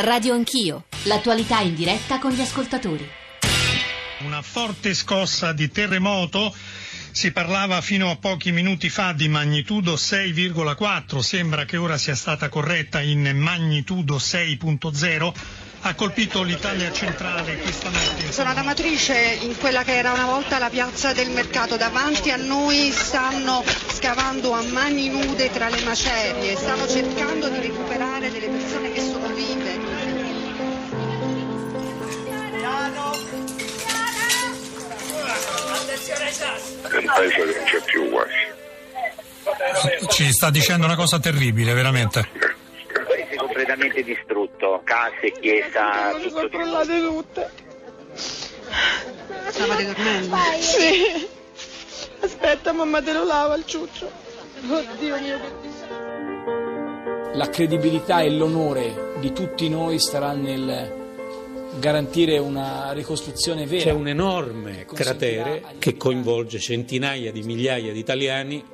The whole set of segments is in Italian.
Radio Anch'io, l'attualità in diretta con gli ascoltatori. Una forte scossa di terremoto, si parlava fino a pochi minuti fa di magnitudo 6,4, sembra che ora sia stata corretta in magnitudo 6.0 ha colpito l'Italia centrale questa notte. Sono ad Amatrice, in quella che era una volta la piazza del mercato. Davanti a noi stanno scavando a mani nude tra le macerie, stanno cercando di recuperare delle persone che sono vive. È un paese che non c'è più quasi. Ci sta dicendo una cosa terribile, veramente. paese completamente distrutto, case, chiesa, tutto sono crollate tutte. Stavate dormendo? Sì. Aspetta, mamma te lo lava il ciuccio. Oddio mio che disastro. La credibilità e l'onore di tutti noi starà nel garantire una ricostruzione vera. C'è un enorme cratere che coinvolge centinaia di migliaia di italiani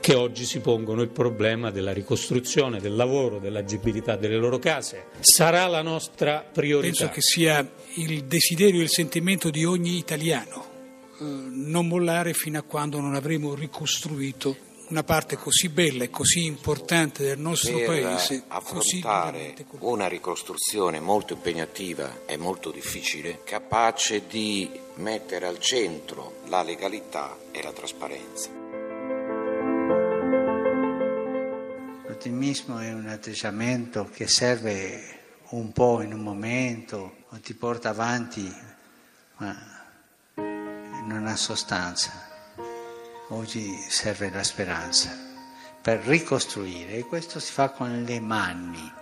che oggi si pongono il problema della ricostruzione, del lavoro, dell'agibilità delle loro case. Sarà la nostra priorità. Penso che sia il desiderio e il sentimento di ogni italiano eh, non mollare fino a quando non avremo ricostruito una parte così bella e così importante del nostro per paese, affrontare una ricostruzione molto impegnativa e molto difficile, capace di mettere al centro la legalità e la trasparenza. L'ottimismo è un atteggiamento che serve un po' in un momento, o ti porta avanti, ma non ha sostanza. Oggi serve la speranza per ricostruire e questo si fa con le mani.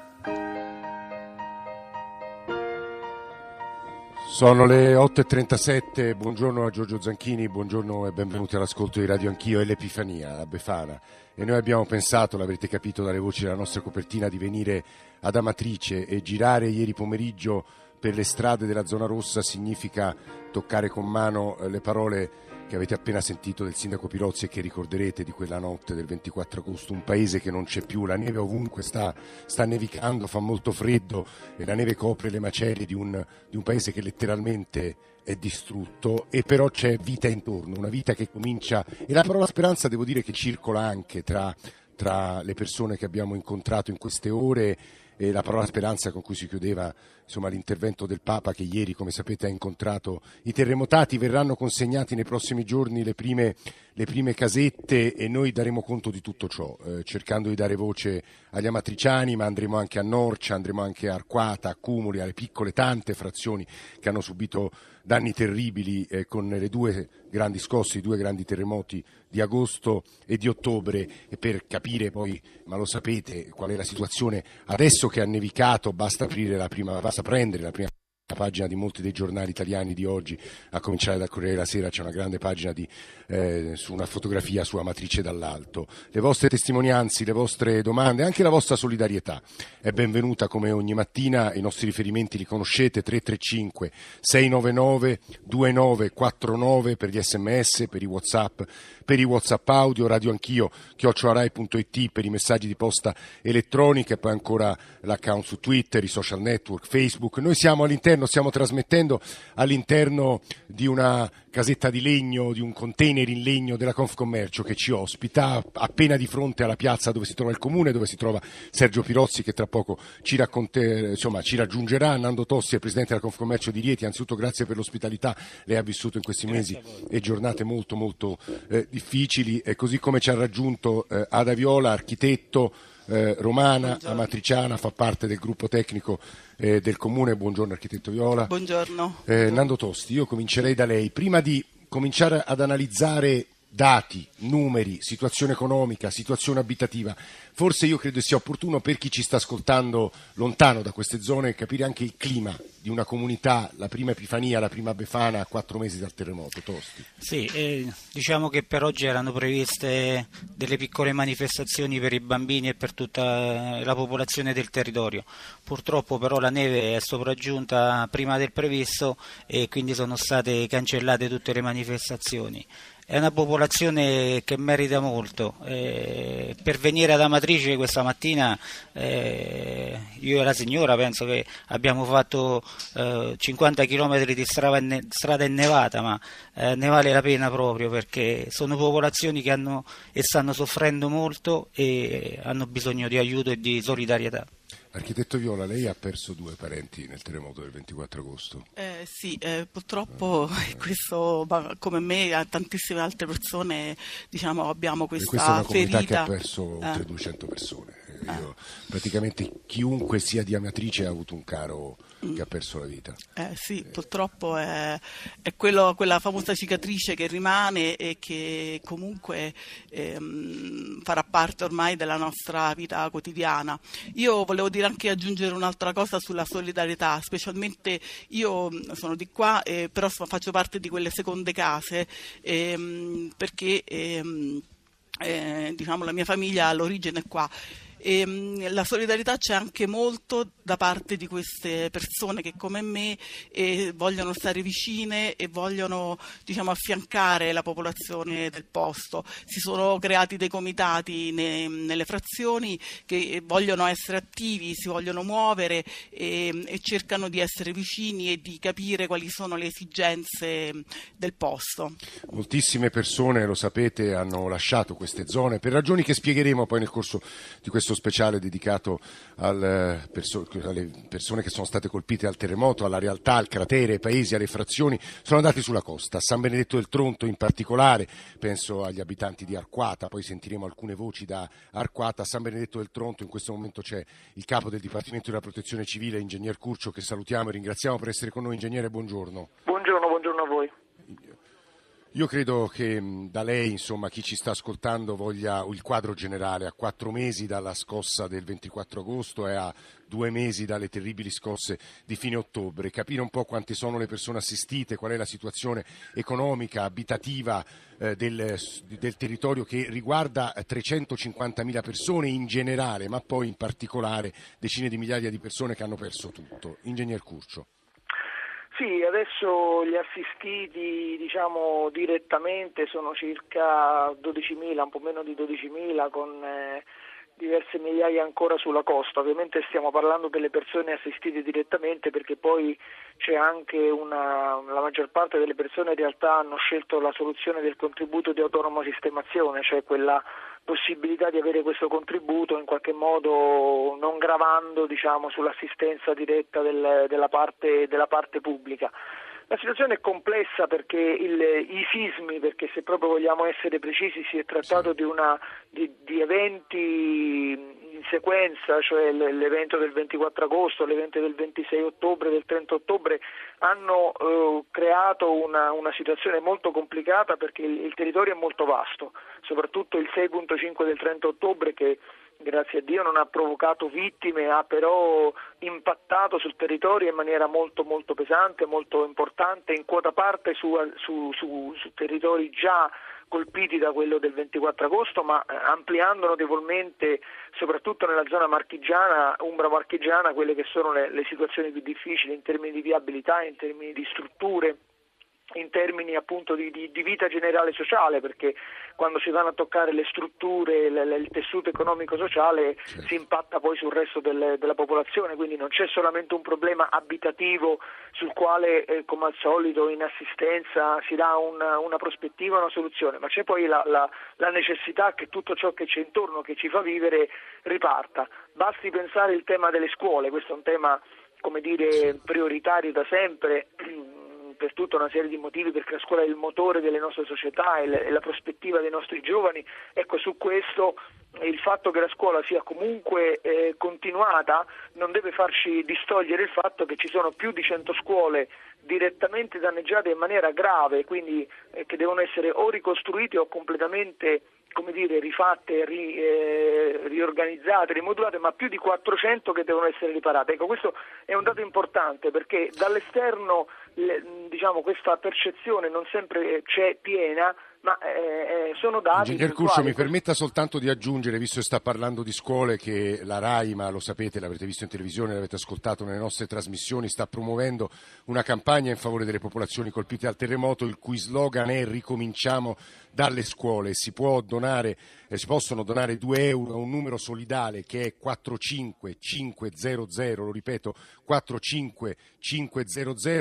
Sono le 8.37, buongiorno a Giorgio Zanchini, buongiorno e benvenuti all'ascolto di Radio Anch'io e l'Epifania, la Befana. E noi abbiamo pensato, l'avrete capito dalle voci della nostra copertina, di venire ad Amatrice e girare ieri pomeriggio per le strade della zona rossa significa toccare con mano eh, le parole che avete appena sentito del sindaco Pirozzi e che ricorderete di quella notte del 24 agosto, un paese che non c'è più, la neve ovunque sta, sta nevicando, fa molto freddo e la neve copre le macerie di un, di un paese che letteralmente è distrutto e però c'è vita intorno, una vita che comincia e la parola speranza devo dire che circola anche tra, tra le persone che abbiamo incontrato in queste ore e la parola speranza con cui si chiudeva insomma, l'intervento del Papa che ieri, come sapete, ha incontrato i terremotati. Verranno consegnati nei prossimi giorni le prime, le prime casette e noi daremo conto di tutto ciò, eh, cercando di dare voce agli amatriciani, ma andremo anche a Norcia, andremo anche a Arquata, a Cumuli, alle piccole tante frazioni che hanno subito danni terribili eh, con le due grandi scosse, i due grandi terremoti di agosto e di ottobre. E per capire poi, ma lo sapete, qual è la situazione adesso che ha nevicato, basta aprire la prima, basta prendere la prima pagina di molti dei giornali italiani di oggi, a cominciare dal Corriere della Sera, c'è una grande pagina di, eh, su una fotografia su Amatrice dall'alto. Le vostre testimonianze, le vostre domande, anche la vostra solidarietà è benvenuta come ogni mattina, i nostri riferimenti li conoscete, 335 699 2949 per gli sms, per i whatsapp, per i whatsapp audio, radio anch'io, chiocciolarai.it per i messaggi di posta elettronica e poi ancora l'account su Twitter, i social network, Facebook. Noi siamo all'interno, stiamo trasmettendo all'interno di una casetta di legno, di un container in legno della Confcommercio che ci ospita appena di fronte alla piazza dove si trova il comune, dove si trova Sergio Pirozzi che tra poco ci, insomma, ci raggiungerà, Nando Tossi è presidente della Confcommercio di Rieti, anzitutto grazie per l'ospitalità, lei ha vissuto in questi mesi e giornate molto molto eh, difficili. E così come ci ha raggiunto eh, Ada Viola, architetto, eh, romana, amatriciana, fa parte del gruppo tecnico eh, del comune. Buongiorno architetto Viola. Buongiorno. Eh, Nando Tosti, io comincerei da lei. Prima di cominciare ad analizzare dati, numeri, situazione economica, situazione abitativa, forse io credo sia opportuno per chi ci sta ascoltando lontano da queste zone capire anche il clima di una comunità, la prima Epifania, la prima Befana a quattro mesi dal terremoto. Tosti. Sì, eh, diciamo che per oggi erano previste delle piccole manifestazioni per i bambini e per tutta la popolazione del territorio. Purtroppo però la neve è sopraggiunta prima del previsto e quindi sono state cancellate tutte le manifestazioni. È una popolazione che merita molto. Eh, per venire ad Amatrice questa mattina eh, io e la signora penso che abbiamo fatto 50 km di strada, strada innevata, ma eh, ne vale la pena proprio perché sono popolazioni che hanno e stanno soffrendo molto e hanno bisogno di aiuto e di solidarietà. Architetto Viola, lei ha perso due parenti nel terremoto del 24 agosto. Eh, sì, eh, purtroppo eh. questo, come me e tantissime altre persone, diciamo, abbiamo questa, questa è una ferita. che ha perso oltre 200 eh. persone. Io, praticamente chiunque sia di Amatrice ha avuto un caro che ha perso la vita. Eh, sì, purtroppo è, è quello, quella famosa cicatrice che rimane e che comunque ehm, farà parte ormai della nostra vita quotidiana. Io volevo dire anche aggiungere un'altra cosa sulla solidarietà, specialmente io sono di qua, eh, però faccio parte di quelle seconde case ehm, perché ehm, eh, diciamo, la mia famiglia ha l'origine qua e, ehm, la solidarietà c'è anche molto da parte di queste persone che come me eh, vogliono stare vicine e vogliono diciamo, affiancare la popolazione del posto. Si sono creati dei comitati ne, nelle frazioni che vogliono essere attivi, si vogliono muovere e, e cercano di essere vicini e di capire quali sono le esigenze del posto. Moltissime persone, lo sapete, hanno lasciato queste zone per ragioni che spiegheremo poi nel corso di questo questo speciale dedicato al, perso- alle persone che sono state colpite dal terremoto, alla realtà, al cratere, ai paesi, alle frazioni, sono andati sulla costa, a San Benedetto del Tronto in particolare, penso agli abitanti di Arquata, poi sentiremo alcune voci da Arquata, a San Benedetto del Tronto in questo momento c'è il capo del Dipartimento della Protezione Civile, Ingegner Curcio, che salutiamo e ringraziamo per essere con noi. Ingegnere, buongiorno. Buongiorno, buongiorno a voi. Io credo che da lei, insomma, chi ci sta ascoltando voglia il quadro generale a quattro mesi dalla scossa del 24 agosto e a due mesi dalle terribili scosse di fine ottobre, capire un po' quante sono le persone assistite, qual è la situazione economica, abitativa eh, del, del, territorio che riguarda 350.000 persone in generale, ma poi in particolare decine di migliaia di persone che hanno perso tutto. Ingegner Curcio. Sì, adesso gli assistiti diciamo, direttamente sono circa 12.000, un po' meno di 12.000 con eh, diverse migliaia ancora sulla costa. Ovviamente stiamo parlando delle persone assistite direttamente perché poi c'è anche una, la maggior parte delle persone in realtà hanno scelto la soluzione del contributo di autonoma sistemazione, cioè quella possibilità di avere questo contributo in qualche modo non gravando diciamo, sull'assistenza diretta del, della, parte, della parte pubblica. La situazione è complessa perché il, i sismi, perché se proprio vogliamo essere precisi si è trattato di, una, di, di eventi in sequenza, cioè l'evento del 24 agosto, l'evento del 26 ottobre, del 30 ottobre, hanno eh, creato una, una, situazione molto complicata perché il, il territorio è molto vasto, soprattutto il 6.5 del 30 ottobre che grazie a Dio non ha provocato vittime, ha però impattato sul territorio in maniera molto, molto pesante, molto importante, in quota parte su, su, su, su territori già colpiti da quello del 24 agosto, ma eh, ampliando notevolmente, soprattutto nella zona marchigiana, umbra marchigiana, quelle che sono le, le situazioni più difficili in termini di viabilità, in termini di strutture in termini appunto di, di, di, vita generale sociale, perché quando si vanno a toccare le strutture, le, le, il tessuto economico-sociale certo. si impatta poi sul resto del, della popolazione, quindi non c'è solamente un problema abitativo sul quale eh, come al solito in assistenza si dà una, una prospettiva, una soluzione, ma c'è poi la, la, la necessità che tutto ciò che c'è intorno, che ci fa vivere, riparta. Basti pensare il tema delle scuole, questo è un tema come dire, prioritario da sempre per tutta una serie di motivi, perché la scuola è il motore delle nostre società e la prospettiva dei nostri giovani. Ecco, su questo il fatto che la scuola sia comunque eh, continuata non deve farci distogliere il fatto che ci sono più di 100 scuole direttamente danneggiate in maniera grave, quindi eh, che devono essere o ricostruite o completamente come dire, rifatte, ri, eh, riorganizzate, rimodulate, ma più di 400 che devono essere riparate. Ecco, questo è un dato importante perché dall'esterno le, diciamo, questa percezione non sempre c'è piena, ma eh, sono dati... Ingegner Curcio, mi permetta soltanto di aggiungere, visto che sta parlando di scuole, che la RAI, ma lo sapete, l'avrete visto in televisione, l'avete ascoltato nelle nostre trasmissioni, sta promuovendo una campagna in favore delle popolazioni colpite dal terremoto, il cui slogan è Ricominciamo dalle scuole. Si, donare, eh, si possono donare 2 euro a un numero solidale che è 45500, lo ripeto, 45500,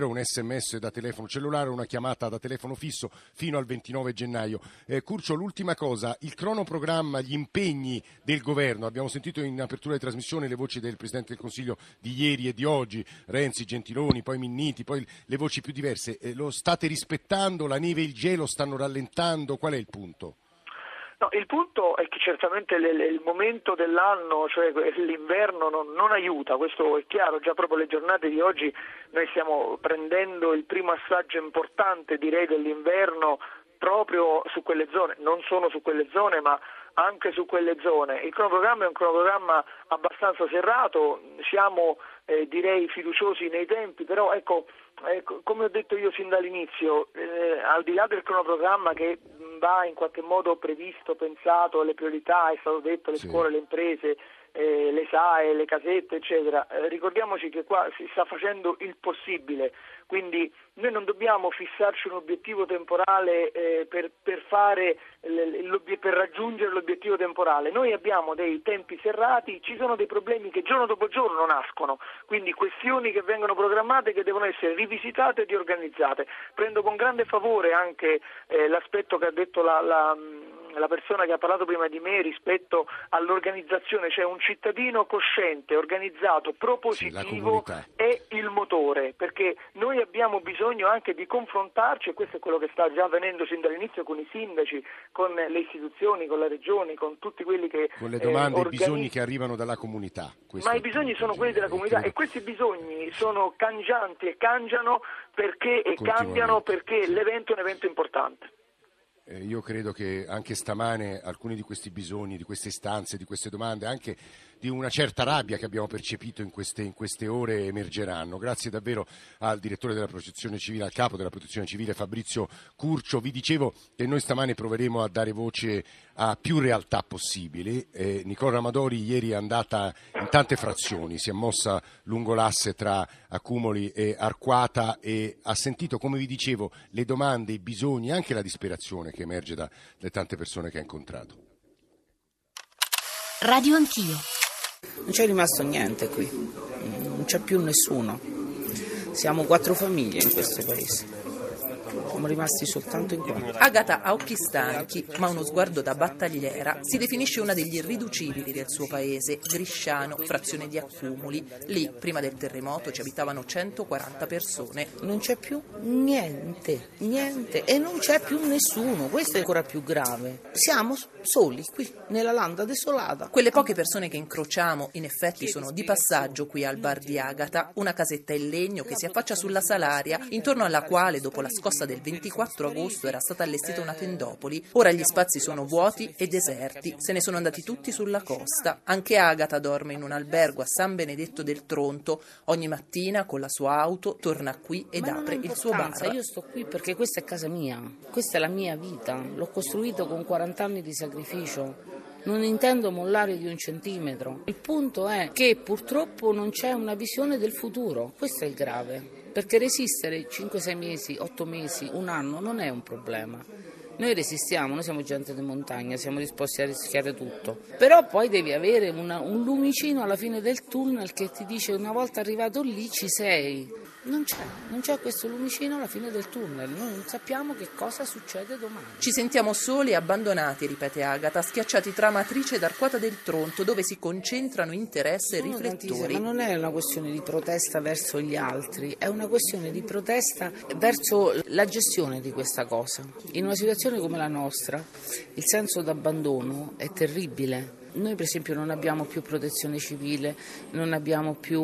un sms da telefono cellulare, una chiamata da telefono fisso fino al 29 gennaio. Eh, Curcio, l'ultima cosa, il cronoprogramma, gli impegni del governo, abbiamo sentito in apertura di trasmissione le voci del Presidente del Consiglio di ieri e di oggi, Renzi, Gentiloni, poi Minniti, poi le voci più diverse, eh, lo state rispettando, la neve e il gelo stanno rallentando, qual è il punto? No, il punto è che certamente l- l- il momento dell'anno, cioè l'inverno, non, non, aiuta, questo è chiaro, già proprio le giornate di oggi noi stiamo prendendo il primo assaggio importante direi dell'inverno proprio su quelle zone, non solo su quelle zone ma anche su quelle zone. Il cronoprogramma è un cronoprogramma abbastanza serrato, siamo eh, direi fiduciosi nei tempi, però ecco, ecco, come ho detto io sin dall'inizio, eh, al di là del cronoprogramma che va in qualche modo previsto, pensato, le priorità, è stato detto, le sì. scuole, le imprese, eh, le SAE, le casette, eccetera. Eh, ricordiamoci che qua si sta facendo il possibile, quindi noi non dobbiamo fissarci un obiettivo temporale eh, per, per, fare, per, raggiungere l'obiettivo temporale. Noi abbiamo dei tempi serrati, ci sono dei problemi che giorno dopo giorno nascono, quindi questioni che vengono programmate che devono essere rivisitate e riorganizzate. Prendo con grande favore anche eh, l'aspetto che ha detto la, la la persona che ha parlato prima di me rispetto all'organizzazione, cioè un cittadino cosciente, organizzato, propositivo sì, è il motore, perché noi abbiamo bisogno anche di confrontarci e questo è quello che sta già avvenendo sin dall'inizio con i sindaci, con le istituzioni, con le regioni, con tutti quelli che... Con le domande e eh, organi... i bisogni che arrivano dalla comunità. Ma i bisogni sono quelli della comunità e questi bisogni sono cangianti e cangiano perché e cambiano perché l'evento è un evento importante. Eh, io credo che anche stamane alcuni di questi bisogni, di queste istanze, di queste domande, anche di una certa rabbia che abbiamo percepito in queste, in queste, ore emergeranno. Grazie davvero al direttore della protezione civile, al capo della protezione civile Fabrizio Curcio. Vi dicevo che noi stamane proveremo a dare voce a più realtà possibili. Eh, Nicola Ramadori ieri è andata in tante frazioni, si è mossa lungo l'asse tra Accumoli e Arquata e ha sentito, come vi dicevo, le domande, i bisogni, anche la disperazione che emerge dalle tante persone che ha incontrato. Radio Anch'io. Non c'è rimasto niente qui, non c'è più nessuno. Siamo quattro famiglie in questo paese siamo rimasti soltanto in quattro. Agata ha occhi stanchi, ma uno sguardo da battagliera. Si definisce una degli irriducibili del suo paese, Grisciano, frazione di Accumuli. Lì, prima del terremoto, ci abitavano 140 persone. Non c'è più niente, niente, e non c'è più nessuno. Questo è ancora più grave. Siamo soli qui, nella landa desolata. Quelle poche persone che incrociamo, in effetti, sono di passaggio qui al bar di Agata, una casetta in legno che si affaccia sulla Salaria, intorno alla quale, dopo la scossa del 24 agosto era stata allestita una tendopoli. Ora gli spazi sono vuoti e deserti, se ne sono andati tutti sulla costa. Anche Agata dorme in un albergo a San Benedetto del Tronto. Ogni mattina con la sua auto torna qui ed Ma apre il suo bar. Io sto qui perché questa è casa mia, questa è la mia vita. L'ho costruito con 40 anni di sacrificio. Non intendo mollare di un centimetro. Il punto è che purtroppo non c'è una visione del futuro. Questo è il grave perché resistere 5-6 mesi, 8 mesi, un anno non è un problema. Noi resistiamo, noi siamo gente di montagna, siamo disposti a rischiare tutto, però poi devi avere una, un lumicino alla fine del tunnel che ti dice una volta arrivato lì ci sei. Non c'è, non c'è questo lumicino alla fine del tunnel, noi non sappiamo che cosa succede domani. Ci sentiamo soli e abbandonati, ripete Agata, schiacciati tra Matrice ed Arquata del Tronto, dove si concentrano interesse e riflettori. Ma non è una questione di protesta verso gli altri, è una questione di protesta verso la gestione di questa cosa. In una situazione come la nostra, il senso d'abbandono è terribile noi per esempio non abbiamo più protezione civile, non abbiamo più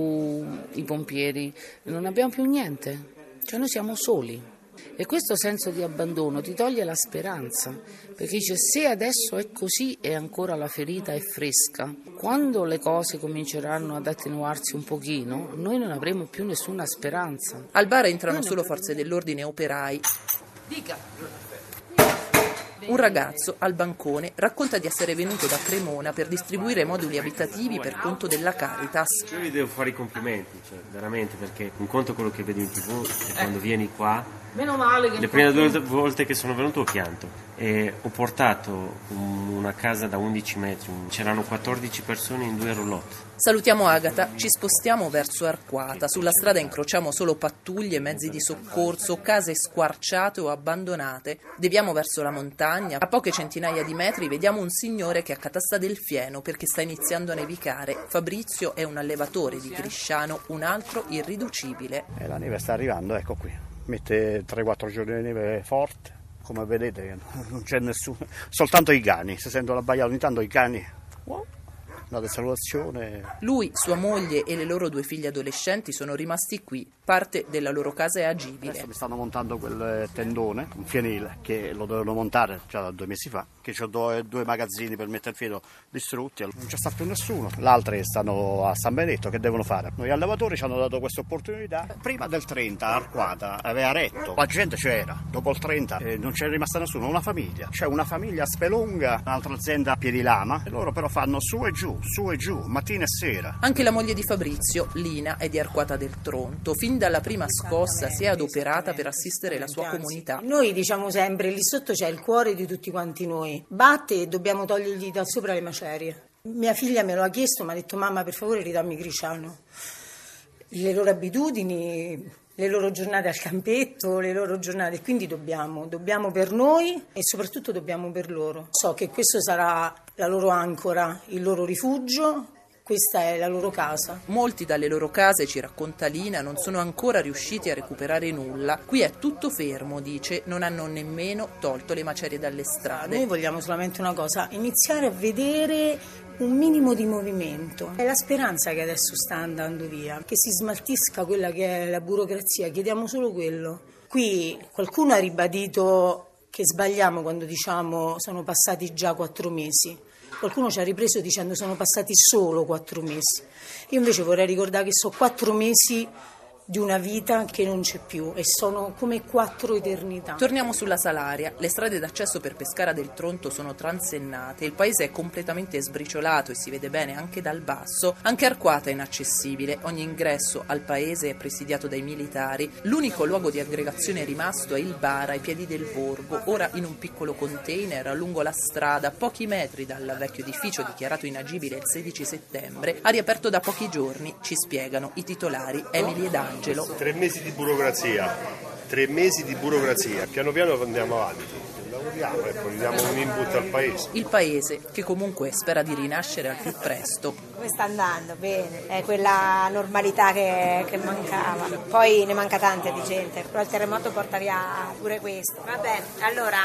i pompieri, non abbiamo più niente, cioè noi siamo soli. E questo senso di abbandono ti toglie la speranza, perché dice se adesso è così e ancora la ferita è fresca, quando le cose cominceranno ad attenuarsi un pochino, noi non avremo più nessuna speranza. Al bar entrano solo forze dell'ordine operai. Dica. Un ragazzo al bancone racconta di essere venuto da Cremona per distribuire moduli abitativi per conto della Caritas. Io vi devo fare i complimenti, cioè, veramente, perché un conto quello che vedi in tv e quando vieni qua Meno male che Le prime due volte che sono venuto ho pianto e ho portato una casa da 11 metri, c'erano 14 persone in due roulotte. Salutiamo Agata, ci spostiamo verso Arquata. Sulla strada incrociamo solo pattuglie, mezzi di soccorso, case squarciate o abbandonate. Deviamo verso la montagna. A poche centinaia di metri vediamo un signore che accatasta del fieno perché sta iniziando a nevicare. Fabrizio è un allevatore di Grisciano, un altro irriducibile. E la neve sta arrivando, ecco qui mette 3-4 giorni di neve forte, come vedete non c'è nessuno, soltanto i cani, si sentono abbaiare ogni tanto i cani. Wow una desolazione. Lui, sua moglie e le loro due figlie adolescenti sono rimasti qui. Parte della loro casa è agibile. Adesso mi stanno montando quel tendone, un fienile, che lo dovevano montare già da due mesi fa, che ho due, due magazzini per mettere il fieno distrutti, non c'è stato più nessuno. L'altre stanno a San Benedetto, che devono fare? Noi allevatori ci hanno dato questa opportunità. Prima del 30 Arquata aveva retto, la gente c'era, dopo il 30 eh, non c'è rimasta nessuno, una famiglia. C'è una famiglia a Spelunga, un'altra azienda a Piedilama, e loro però fanno su e giù su, e giù, mattina e sera. Anche la moglie di Fabrizio, Lina, è di Arquata del Tronto. Fin dalla prima scossa si è adoperata per assistere la sua comunità. Noi diciamo sempre, lì sotto c'è il cuore di tutti quanti noi. Batte e dobbiamo togliergli da sopra le macerie. Mia figlia me lo ha chiesto, mi ha detto mamma per favore ridammi Griciano. Le loro abitudini le loro giornate al campetto, le loro giornate, quindi dobbiamo, dobbiamo per noi e soprattutto dobbiamo per loro. So che questo sarà la loro ancora, il loro rifugio, questa è la loro casa. Molti dalle loro case, ci racconta Lina, non sono ancora riusciti a recuperare nulla. Qui è tutto fermo, dice, non hanno nemmeno tolto le macerie dalle strade. Noi vogliamo solamente una cosa, iniziare a vedere un minimo di movimento. È la speranza che adesso sta andando via, che si smaltisca quella che è la burocrazia, chiediamo solo quello. Qui qualcuno ha ribadito che sbagliamo quando diciamo sono passati già quattro mesi. Qualcuno ci ha ripreso dicendo sono passati solo quattro mesi. Io invece vorrei ricordare che sono quattro mesi di una vita che non c'è più e sono come quattro eternità. Torniamo sulla Salaria. Le strade d'accesso per Pescara del Tronto sono transennate, il paese è completamente sbriciolato e si vede bene anche dal basso. Anche Arquata è inaccessibile, ogni ingresso al paese è presidiato dai militari. L'unico luogo di aggregazione rimasto è il bar ai piedi del borgo, ora in un piccolo container lungo la strada, pochi metri dal vecchio edificio dichiarato inagibile il 16 settembre, ha riaperto da pochi giorni, ci spiegano i titolari Emily e Dani. Angelo. Tre mesi di burocrazia, tre mesi di burocrazia, piano piano andiamo avanti. Lavoriamo, ecco, diamo un input al paese. Il paese che comunque spera di rinascere al più presto. Come sta andando? Bene, è quella normalità che, che mancava. Poi ne manca tanta di gente, però il terremoto porta via pure questo. Vabbè, allora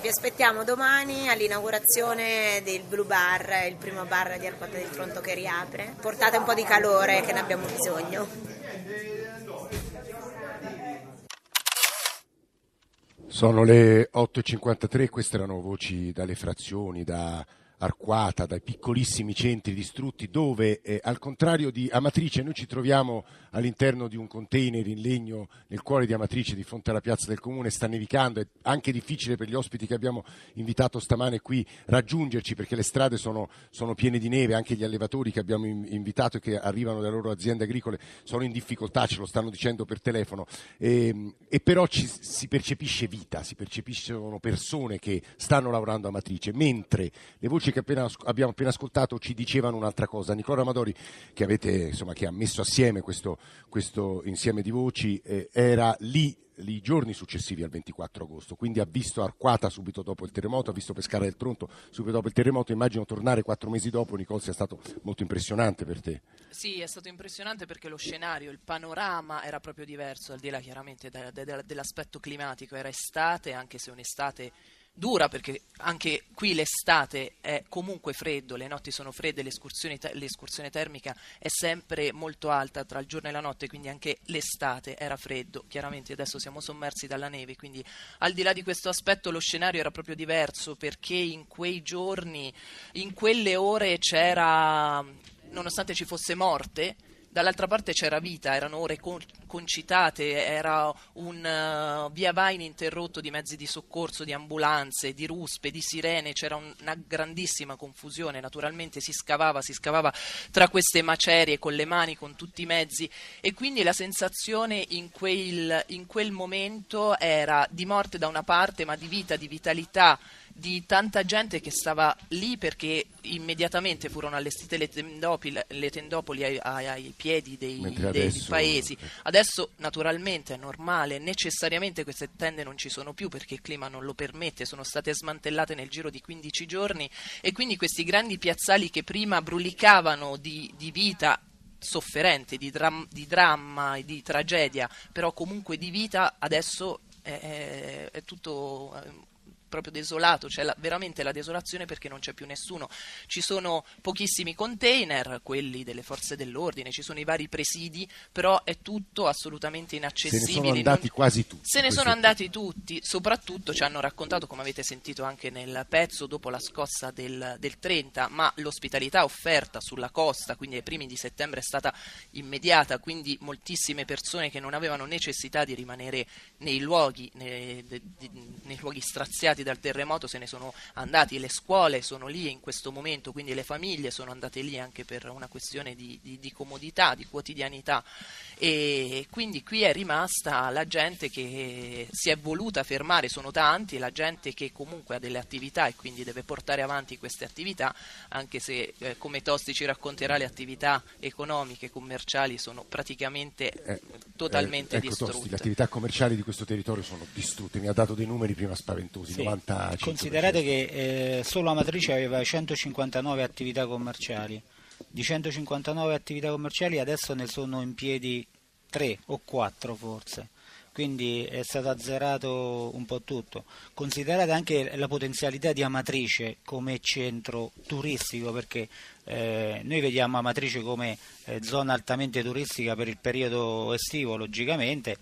vi aspettiamo domani all'inaugurazione del Blue Bar, il primo bar di Arcotta del Fronto che riapre. Portate un po' di calore che ne abbiamo bisogno. Sono le 8.53, queste erano voci dalle frazioni, da Arquata, dai piccolissimi centri distrutti dove, eh, al contrario di Amatrice, noi ci troviamo all'interno di un container in legno nel cuore di Amatrice, di fronte alla piazza del comune, sta nevicando, è anche difficile per gli ospiti che abbiamo invitato stamane qui raggiungerci perché le strade sono, sono piene di neve, anche gli allevatori che abbiamo invitato e che arrivano dalle loro aziende agricole sono in difficoltà, ce lo stanno dicendo per telefono, e, ehm, e però ci, si percepisce vita, si percepiscono persone che stanno lavorando a Amatrice, mentre le voci che appena, abbiamo appena ascoltato ci dicevano un'altra cosa. Nicola Amadori, che, avete, insomma, che ha messo assieme questo, questo insieme di voci, eh, era lì i giorni successivi al 24 agosto, quindi ha visto Arquata subito dopo il terremoto, ha visto Pescara del Tronto subito dopo il terremoto, immagino tornare quattro mesi dopo, Nicole, sia stato molto impressionante per te. Sì, è stato impressionante perché lo scenario, il panorama era proprio diverso, al di là chiaramente dell'aspetto climatico, era estate, anche se un'estate dura perché anche qui l'estate è comunque freddo, le notti sono fredde, l'escursione, termica è sempre molto alta tra il giorno e la notte, quindi anche l'estate era freddo. Chiaramente adesso siamo sommersi dalla neve, quindi al di là di questo aspetto lo scenario era proprio diverso perché in quei giorni, in quelle ore c'era, nonostante ci fosse morte, dall'altra parte c'era vita, erano ore con- concitate, era un uh, via vai ininterrotto di mezzi di soccorso, di ambulanze, di ruspe, di sirene, c'era un- una grandissima confusione, naturalmente si scavava, si scavava tra queste macerie con le mani, con tutti i mezzi e quindi la sensazione in quel, in quel momento era di morte da una parte ma di vita, di vitalità di tanta gente che stava lì perché immediatamente furono allestite le, tendopoli, le tendopoli ai, ai, ai, piedi dei, dei adesso, paesi. Adesso naturalmente è normale, necessariamente queste tende non ci sono più perché il clima non lo permette, sono state smantellate nel giro di 15 giorni e quindi questi grandi piazzali che prima brulicavano di, di vita sofferente, di, dram- di dramma e di tragedia, però comunque di vita adesso è, è, è tutto proprio desolato, c'è la, veramente la desolazione perché non c'è più nessuno. Ci sono pochissimi container, quelli delle forze dell'ordine, ci sono i vari presidi, però è tutto assolutamente inaccessibile. Se ne sono andati non... quasi tutti. Se ne sono andati tutti, soprattutto ci hanno raccontato, come avete sentito anche nel pezzo, dopo la scossa del, del 30, ma l'ospitalità offerta sulla costa, quindi ai primi di settembre è stata immediata, quindi moltissime persone che non avevano necessità di rimanere nei luoghi, nei, nei luoghi straziati dal terremoto se ne sono andati, le scuole sono lì in questo momento, quindi le famiglie sono andate lì anche per una questione di, di, di comodità, di quotidianità e quindi qui è rimasta la gente che si è voluta fermare, sono tanti, la gente che comunque ha delle attività e quindi deve portare avanti queste attività, anche se eh, come Tosti ci racconterà le attività economiche, commerciali sono praticamente eh, totalmente eh, ecco, distrutte. Tosti, le attività commerciali di questo territorio sono distrutte, mi ha dato dei numeri prima spaventosi, sì. 95%. Considerate che eh, solo Amatrice aveva 159 attività commerciali di 159 attività commerciali adesso ne sono in piedi 3 o 4 forse quindi è stato azzerato un po' tutto. Considerate anche la potenzialità di Amatrice come centro turistico, perché eh, noi vediamo Amatrice come eh, zona altamente turistica per il periodo estivo, logicamente.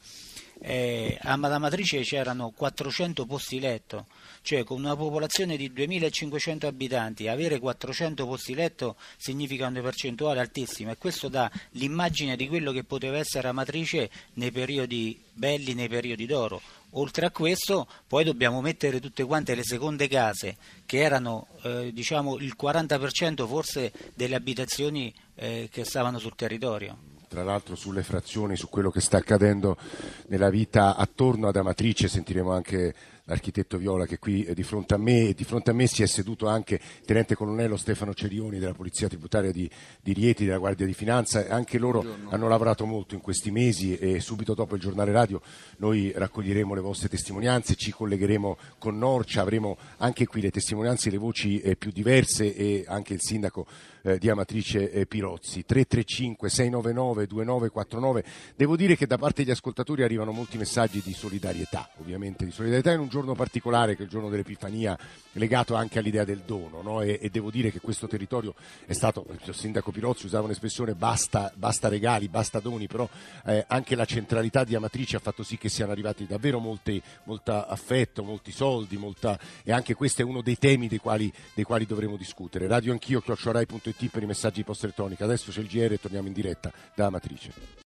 Eh, a Amatrice c'erano 400 posti letto, cioè con una popolazione di 2500 abitanti avere 400 posti letto significa una percentuale altissima e questo dà l'immagine di quello che poteva essere Amatrice nei periodi belli, nei periodi d'oro. Oltre a questo poi dobbiamo mettere tutte quante le seconde case che erano eh, diciamo il 40% forse delle abitazioni eh, che stavano sul territorio tra l'altro sulle frazioni, su quello che sta accadendo nella vita attorno ad Amatrice, sentiremo anche l'architetto Viola che qui è di fronte a me e di fronte a me si è seduto anche il tenente colonnello Stefano Cerioni della Polizia Tributaria di, di Rieti, della Guardia di Finanza, anche loro Buongiorno. hanno lavorato molto in questi mesi e subito dopo il giornale radio noi raccoglieremo le vostre testimonianze, ci collegheremo con Norcia, avremo anche qui le testimonianze, le voci eh, più diverse e anche il sindaco eh, di Amatrice eh, Pirozzi. 335 699 2949. Devo dire che da parte degli ascoltatori arrivano molti messaggi di solidarietà, ovviamente di solidarietà in un giorno particolare che è il giorno dell'Epifania, legato anche all'idea del dono, no? e, e, devo dire che questo territorio è stato, il sindaco Pirozzi usava un'espressione basta, basta regali, basta doni, però eh, anche la centralità di Amatrice ha fatto sì che siano arrivati davvero molti, molto affetto, molti soldi, molta, e anche questo è uno dei temi dei quali, dei quali dovremo discutere. Radio Anch'io, chiocciorai.it per i messaggi post elettronica. Adesso c'è il GR e torniamo in diretta da Amatrice.